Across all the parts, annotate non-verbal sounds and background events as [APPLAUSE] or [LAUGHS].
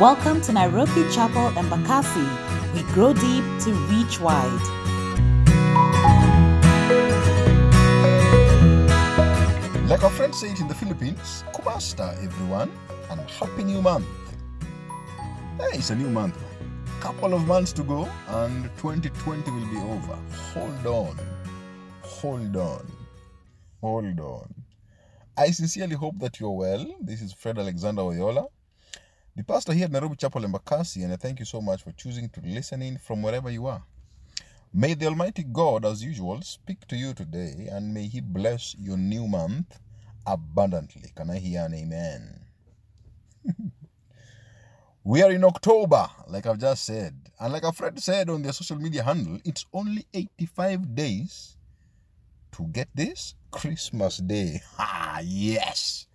Welcome to Nairobi Chapel Embakasi. We grow deep to reach wide. Like our friends say it in the Philippines, Kumusta everyone, and happy new month. Hey, it's a new month. Couple of months to go, and 2020 will be over. Hold on, hold on, hold on. I sincerely hope that you're well. This is Fred Alexander Oyola, the pastor here at Nairobi Chapel Embakasi, and I thank you so much for choosing to listen in from wherever you are. May the Almighty God, as usual, speak to you today, and may He bless your new month abundantly. Can I hear an amen? [LAUGHS] we are in October, like I've just said. And like a friend said on their social media handle, it's only 85 days to get this Christmas Day. [LAUGHS] Ah, yes.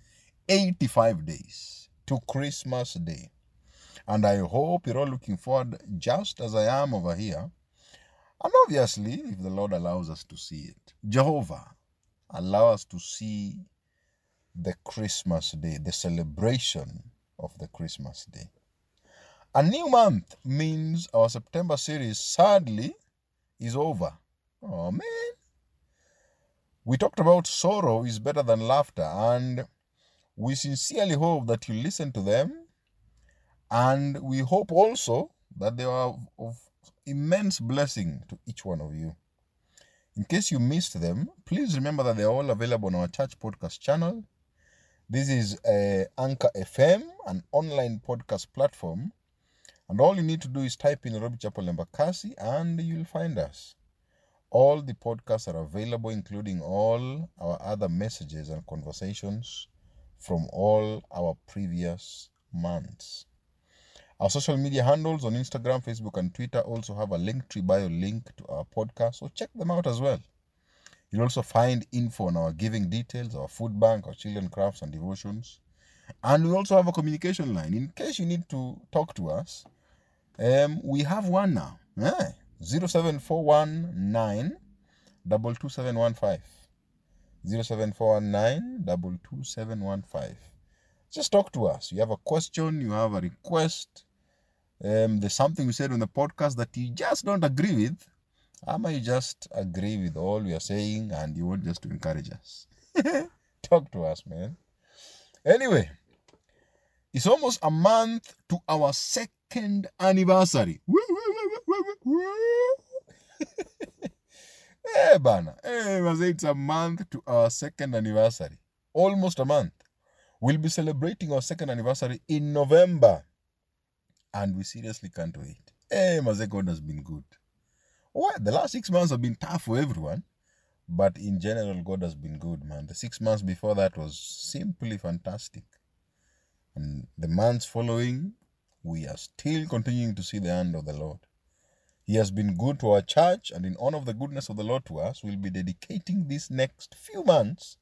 85 days to Christmas Day. And I hope you're all looking forward just as I am over here. And obviously, if the Lord allows us to see it, Jehovah, allow us to see the Christmas day, the celebration of the Christmas day. A new month means our September series sadly is over. Oh man. We talked about sorrow is better than laughter, and we sincerely hope that you listen to them. And we hope also that they are of immense blessing to each one of you. In case you missed them, please remember that they're all available on our church podcast channel. This is uh, Anchor FM, an online podcast platform. And all you need to do is type in Nairobi Chapel Embakasi and you'll find us. All the podcasts are available, including all our other messages and conversations from all our previous months. Our social media handles on Instagram, Facebook, and Twitter also have a Linktree bio link to our podcast, so check them out as well. You'll also find info on our giving details, our food bank, our children crafts and devotions. And we also have a communication line. In case you need to talk to us, um, we have one now. Eh? 07419 22715. 07419 22715. Just talk to us. You have a question, you have a request, um, there's something we said on the podcast that you just don't agree with, Am I just agree with all we are saying and you want just to encourage us. [LAUGHS] Talk to us, man. Anyway, it's almost a month to our second anniversary. Hey, bana. Eh, hey, it's a month to our second anniversary. Almost a month. We'll be celebrating our second anniversary in November and we seriously can't wait. Hey, Maze, God has been good. Well, the last six months have been tough for everyone, but in general, God has been good, man. The six months before that was simply fantastic. And the months following, we are still continuing to see the hand of the Lord. He has been good to our church, and in honor of the goodness of the Lord to us, we'll be dedicating these next few months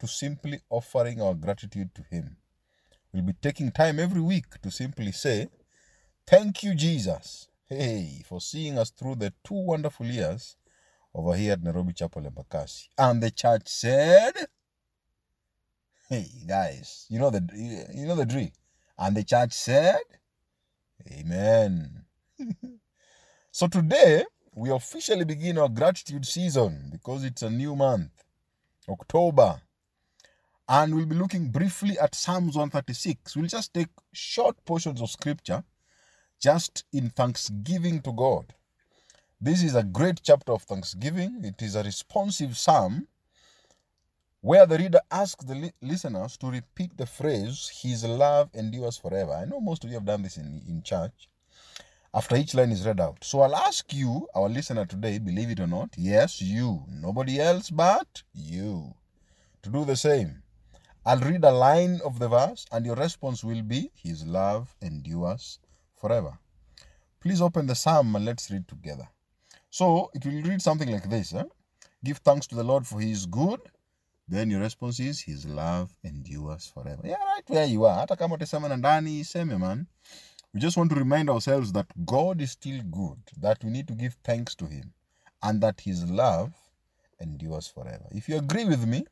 to simply offering our gratitude to Him. We'll be taking time every week to simply say, Thank you, Jesus, hey, for seeing us through the two wonderful years over here at Nairobi Chapel Embakasi. And the church said, hey, guys, you know the you know the drill. And the church said, Amen. [LAUGHS] so today we officially begin our gratitude season because it's a new month, October. And we'll be looking briefly at Psalms 136. We'll just take short portions of scripture just in thanksgiving to God. This is a great chapter of thanksgiving. It is a responsive psalm where the reader asks the li- listeners to repeat the phrase, His love endures forever. I know most of you have done this in, in church after each line is read out. So I'll ask you, our listener today, believe it or not, yes, you, nobody else but you, to do the same. I'll read a line of the verse, and your response will be, His love endures forever. Please open the psalm and let's read together. So it will read something like this eh? Give thanks to the Lord for he is good. Then your response is his love endures forever. Yeah, right where you are. Hata kama utasema na ndani seme man. We just want to remind ourselves that God is still good, that we need to give thanks to him, and that his love endures forever. If you agree with me,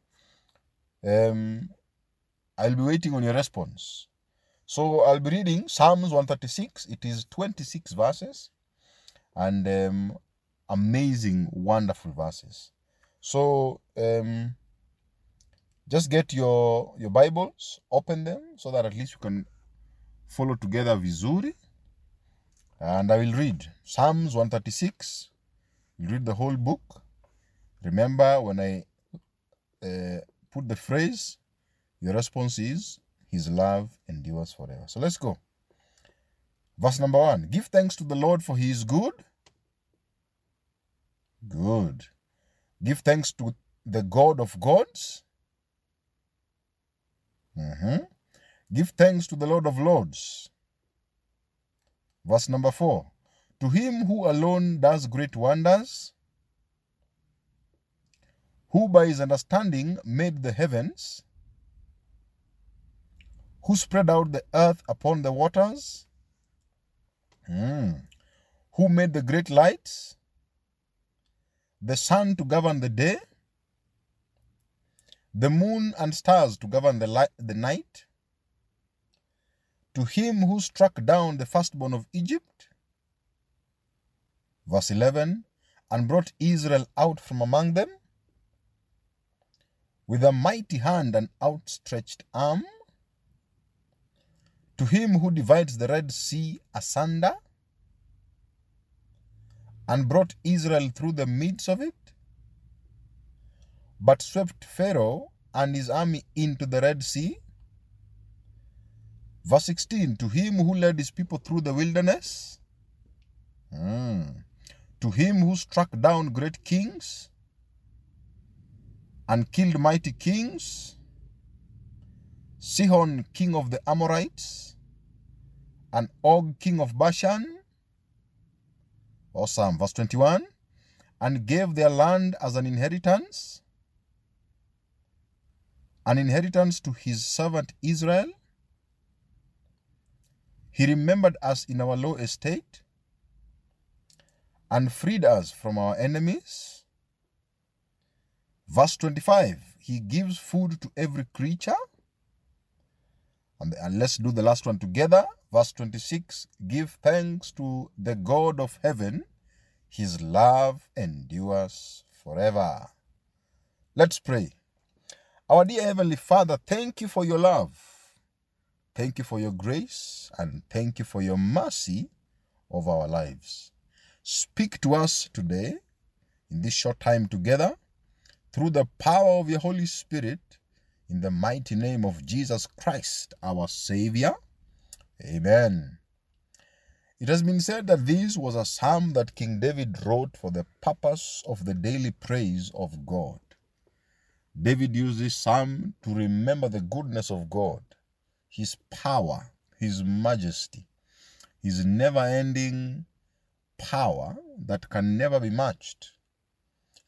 um, I'll be waiting on your response. So I'll be reading Psalms 136. It is 26 verses and um, amazing, wonderful verses. So um, just get your your Bibles, open them so that at least you can follow together vizuri. And I will read Psalms 136. You read the whole book. Remember when I uh, put the phrase, your response is, His love endures forever. So let's go. Verse number one Give thanks to the Lord for He is good. Good. Give thanks to the God of gods. Mhm. Give thanks to the Lord of lords. Verse number four To him who alone does great wonders, who by his understanding made the heavens, who spread out the earth upon the waters, Hmm. who made the great lights, the sun to govern the day, the moon and stars to govern the, light, the night, to him who struck down the firstborn of Egypt. Verse 11 and brought Israel out from among them with a mighty hand and outstretched arm. To him who divides the Red Sea asunder and brought Israel through the midst of it, but swept Pharaoh and his army into the Red Sea. Verse 16 To him who led his people through the wilderness, Mm. to him who struck down great kings and killed mighty kings, Sihon, king of the Amorites, and Og, king of Bashan. Awesome. Verse 21 And gave their land as an inheritance, an inheritance to his servant Israel. He remembered us in our low estate and freed us from our enemies. Verse 25 He gives food to every creature. And, let's do the last one together. Verse 26 Give thanks to the God of heaven, his love endures forever. Let's pray. Our dear Heavenly Father, thank you for your love. Thank you for your grace and thank you for your mercy of our lives. Speak to us today in this short time together through the power of your Holy Spirit in the mighty name of Jesus Christ, our Savior. Amen. It has been said that this was a psalm that King David wrote for the purpose of the daily praise of God. David used this psalm to remember the goodness of God, His power, His majesty, His never ending power that can never be matched.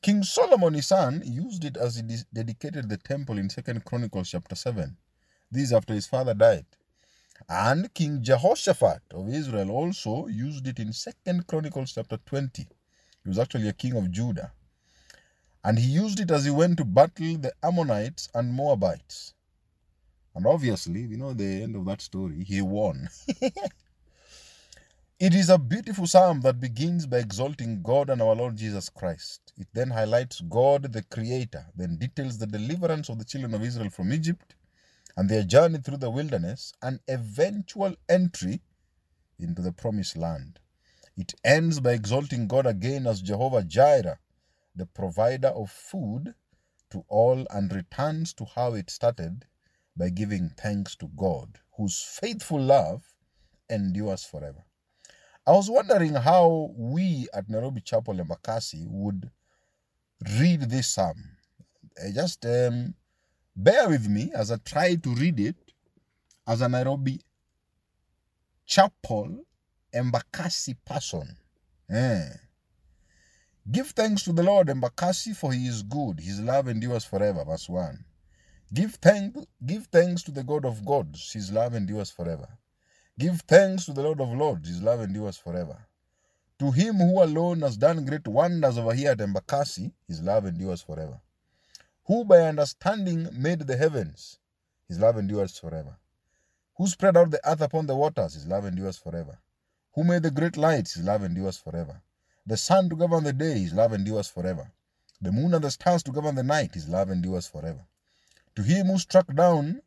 King Solomon, his son, used it as he dedicated the temple in Second Chronicles chapter 7. This after his father died. And King Jehoshaphat of Israel also used it in Second Chronicles chapter 20. He was actually a king of Judah. And he used it as he went to battle the Ammonites and Moabites. And obviously, you know the end of that story, he won. [LAUGHS] It is a beautiful psalm that begins by exalting God and our Lord Jesus Christ. It then highlights God the Creator, then details the deliverance of the children of Israel from Egypt and their journey through the wilderness and eventual entry into the promised land. It ends by exalting God again as Jehovah Jireh, the provider of food to all, and returns to how it started by giving thanks to God, whose faithful love endures forever. I was wondering how we at Nairobi Chapel Embakasi would read this psalm. Uh, Just um, bear with me as I try to read it as a Nairobi Chapel Embakasi person. Eh. Give thanks to the Lord Embakasi for he is good. His love endures forever. Verse 1. Give, thank, give thanks to the God of gods. His love endures forever. Give thanks to the Lord of Lords, his love endures forever. To him who alone has done great wonders over here at Embakasi, his love endures forever. Who by understanding made the heavens, his love endures forever. Who spread out the earth upon the waters, his love endures forever. Who made the great lights, his love endures forever. The sun to govern the day, his love endures forever. The moon and the stars to govern the night, his love endures forever. To him who struck down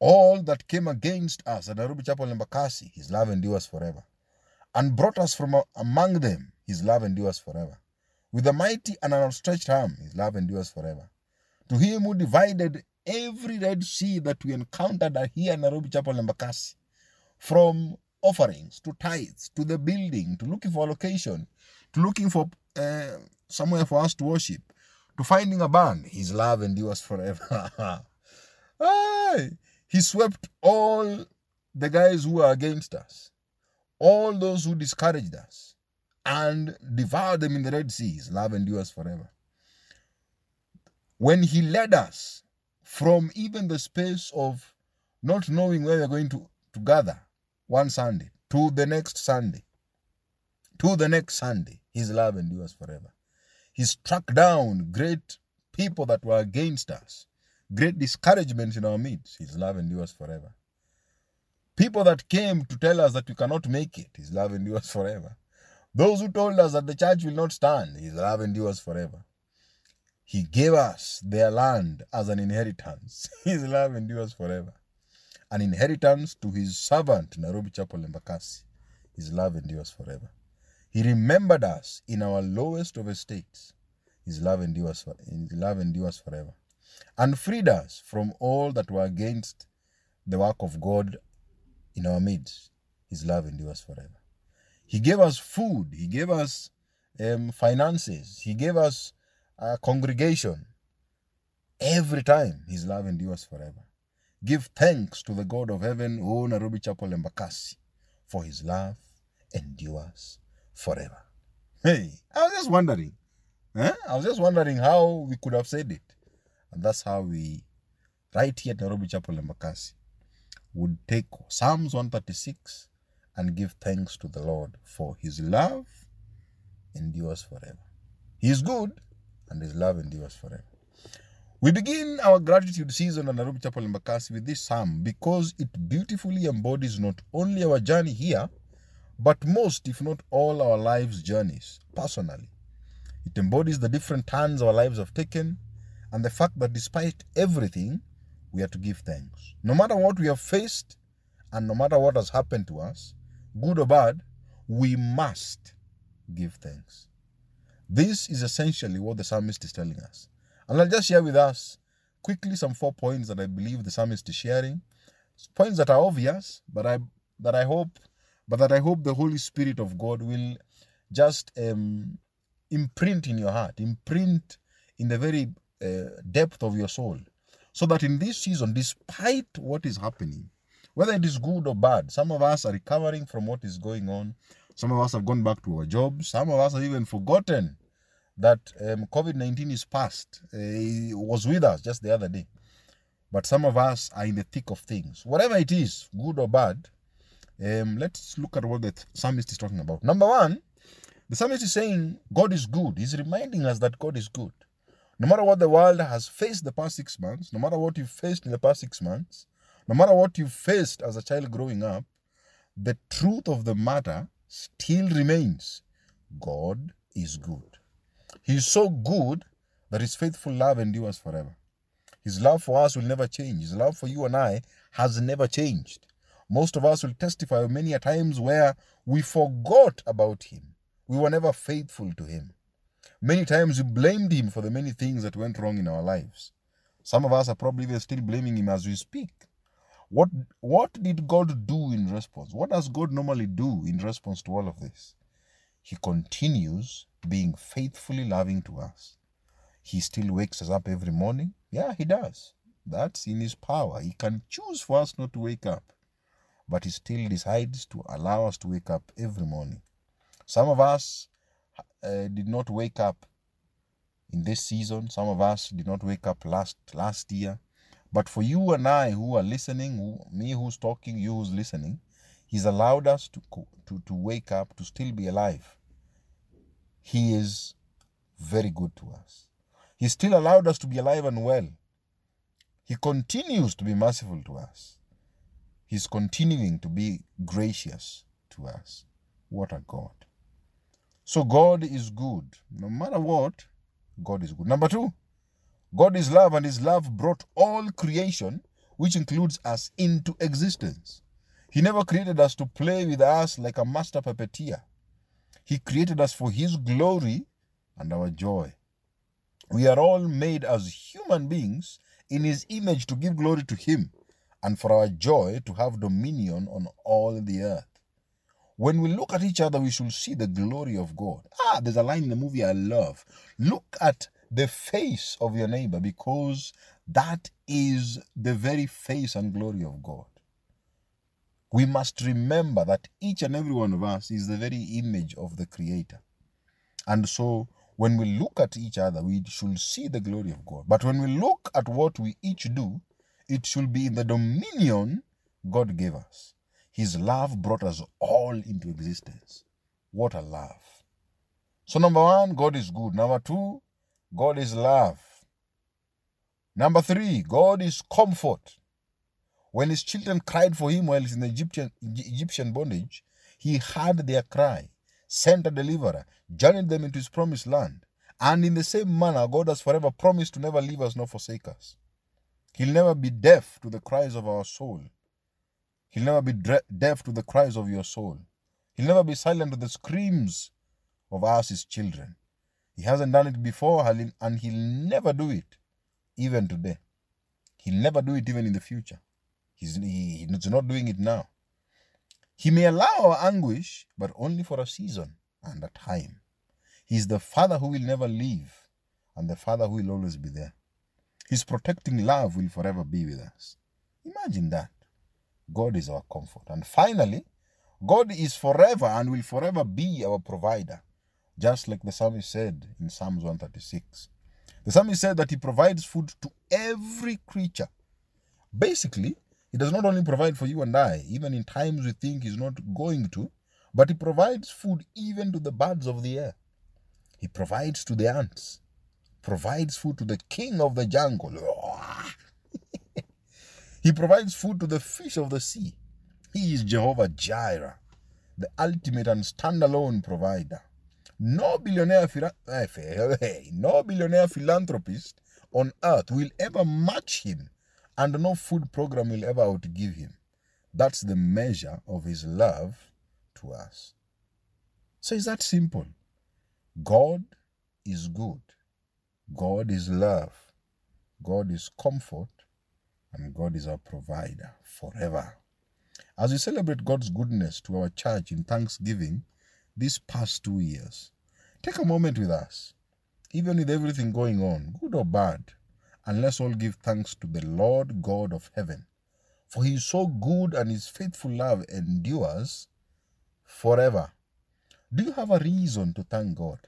all that came against us at Nairobi Chapel in Embakasi, his love endures forever. And brought us from among them, his love endures forever. With a mighty and an outstretched arm, his love endures forever. To him who divided every Red Sea that we encountered here in Nairobi Chapel in Embakasi, from offerings to tithes to the building to looking for a location to looking for uh, somewhere for us to worship to finding a band, his love endures forever. [LAUGHS] he swept all the guys who were against us, all those who discouraged us, and devoured them in the Red Sea. His love endures forever. When he led us from even the space of not knowing where we're going to, to gather one Sunday to the next Sunday, to the next Sunday, his love endures forever. He struck down great people that were against us, great discouragement in our midst. His love endures forever. People that came to tell us that we cannot make it, His love endures forever. Those who told us that the church will not stand, His love endures forever. He gave us their land as an inheritance. [LAUGHS] His love endures forever. An inheritance to His servant, Nairobi Chapel Embakasi. His love endures forever. He remembered us in our lowest of estates. His love endures, for, his love endures forever. And freed us from all that were against the work of God in our midst. His love endures forever. He gave us food. He gave us um, finances. He gave us a congregation. Every time, His love endures forever. Give thanks to the God of heaven, O Nairobi Chapel Embakasi, for His love endures forever. Hey, I was just wondering. Eh? I was just wondering how we could have said it. And that's how we, right here at Nairobi Chapel Embakasi, would take Psalms 136 and give thanks to the Lord for his love endures forever. He is good and his love endures forever. We begin our gratitude season at Nairobi Chapel Embakasi with this psalm because it beautifully embodies not only our journey here, but most, if not all, our lives' journeys personally. It embodies the different turns our lives have taken and the fact that despite everything, we are to give thanks. No matter what we have faced and no matter what has happened to us, good or bad, we must give thanks. This is essentially what the psalmist is telling us. And I'll just share with us quickly some four points that I believe the psalmist is sharing. Points that are obvious, but I that I hope but that I hope the Holy Spirit of God will just um, imprint in your heart, imprint in the very uh, depth of your soul, so that in this season, despite what is happening, whether it is good or bad, some of us are recovering from what is going on. Some of us have gone back to our jobs. Some of us have even forgotten that um, COVID 19 is past. Uh, it was with us just the other day. But some of us are in the thick of things. Whatever it is, good or bad, um, let's look at what the psalmist is talking about. Number one, the psalmist is saying God is good. He's reminding us that God is good. No matter what the world has faced the past six months, no matter what you faced in the past six months, no matter what you faced as a child growing up, the truth of the matter still remains God is good. He is so good that his faithful love endures forever. His love for us will never change. His love for you and I has never changed. Most of us will testify many a times where we forgot about him. We were never faithful to him. Many times we blamed him for the many things that went wrong in our lives. Some of us are probably still blaming him as we speak. What, what did God do in response? What does God normally do in response to all of this? He continues being faithfully loving to us. He still wakes us up every morning. Yeah, He does. That's in His power. He can choose for us not to wake up but He still decides to allow us to wake up every morning. Some of us uh, did not wake up in this season. Some of us did not wake up last last year. But for you and I who are listening, who, me who's talking, you who's listening, He's allowed us to, to, to wake up, to still be alive. He is very good to us. He still allowed us to be alive and well. He continues to be merciful to us. He's continuing to be gracious to us. What a God. So God is good. No matter what, God is good. Number two, God is love, and His love brought all creation, which includes us, into existence. He never created us to play with us like a master puppeteer. He created us for His glory and our joy. We are all made as human beings in His image to give glory to Him and for our joy to have dominion on all the earth. When we look at each other, we should see the glory of God. Ah, there's a line in the movie I love. Look at the face of your neighbor because that is the very face and glory of God. We must remember that each and every one of us is the very image of the Creator. And so when we look at each other, we should see the glory of God. But when we look at what we each do, it should be in the dominion God gave us. His love brought us all into existence. What a love. So, number one, God is good. Number two, God is love. Number three, God is comfort. When his children cried for him while in Egyptian, Egyptian bondage, he heard their cry, sent a deliverer, journeyed them into his promised land. And in the same manner, God has forever promised to never leave us nor forsake us. He'll never be deaf to the cries of our soul. He'll never be deaf to the cries of your soul. He'll never be silent to the screams of us, his children. He hasn't done it before, and he'll never do it, even today. He'll never do it even in the future. He's, he, he's not doing it now. He may allow our anguish, but only for a season and a time. He's the Father who will never leave, and the Father who will always be there. His protecting love will forever be with us. Imagine that. God is our comfort. And finally, God is forever and will forever be our provider, just like the psalmist said in Psalms 136. The psalmist said that he provides food to every creature. Basically, he does not only provide for you and I, even in times we think he's not going to, but he provides food even to the birds of the air. He provides to the ants provides food to the king of the jungle. [LAUGHS] he provides food to the fish of the sea. He is Jehovah Jireh, the ultimate and standalone provider. No billionaire, eh, [LAUGHS] no billionaire philanthropist on earth will ever match him, and no food program will ever outgive him. That's the measure of his love to us. So it's that simple. God is good. God is love, God is comfort, and God is our provider forever. As we celebrate God's goodness to our church in thanksgiving these past two years, take a moment with us, even with everything going on, good or bad, and let's all give thanks to the Lord God of heaven. For he is so good and his faithful love endures forever. Do you have a reason to thank God?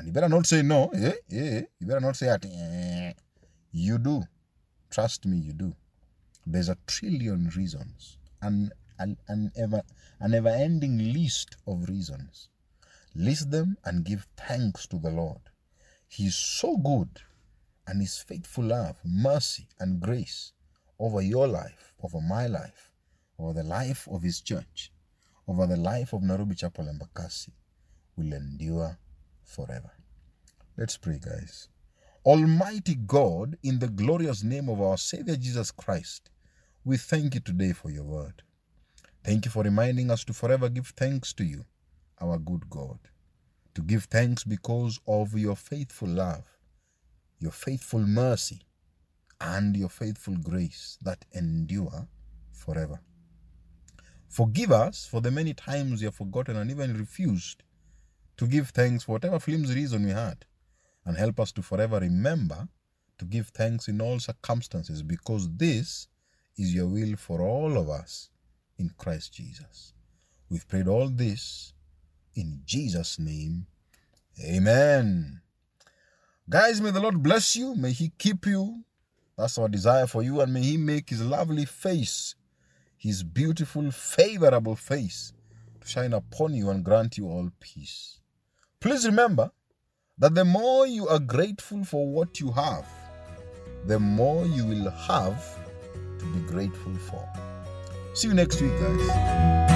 And you better not say no. Eh? Eh? You better not say that. Eh. You do. Trust me, you do. There's a trillion reasons. An, an, an, ever, an ever ending list of reasons. List them and give thanks to the Lord. He's so good, and His faithful love, mercy, and grace over your life, over my life, over the life of His church, over the life of Nairobi Chapel Embakasi will endure forever. Let's pray, guys. Almighty God, in the glorious name of our Savior Jesus Christ, we thank you today for your word. Thank you for reminding us to forever give thanks to you, our good God. To give thanks because of your faithful love, your faithful mercy, and your faithful grace that endure forever. Forgive us for the many times we have forgotten and even refused to give thanks for whatever flimsy reason we had, and help us to forever remember to give thanks in all circumstances because this is your will for all of us in Christ Jesus. We've prayed all this in Jesus' name. Amen. Guys, may the Lord bless you. May He keep you. That's our desire for you. And may He make His lovely face, His beautiful, favorable face, to shine upon you and grant you all peace. Please remember that the more you are grateful for what you have, the more you will have to be grateful for. See you next week, guys.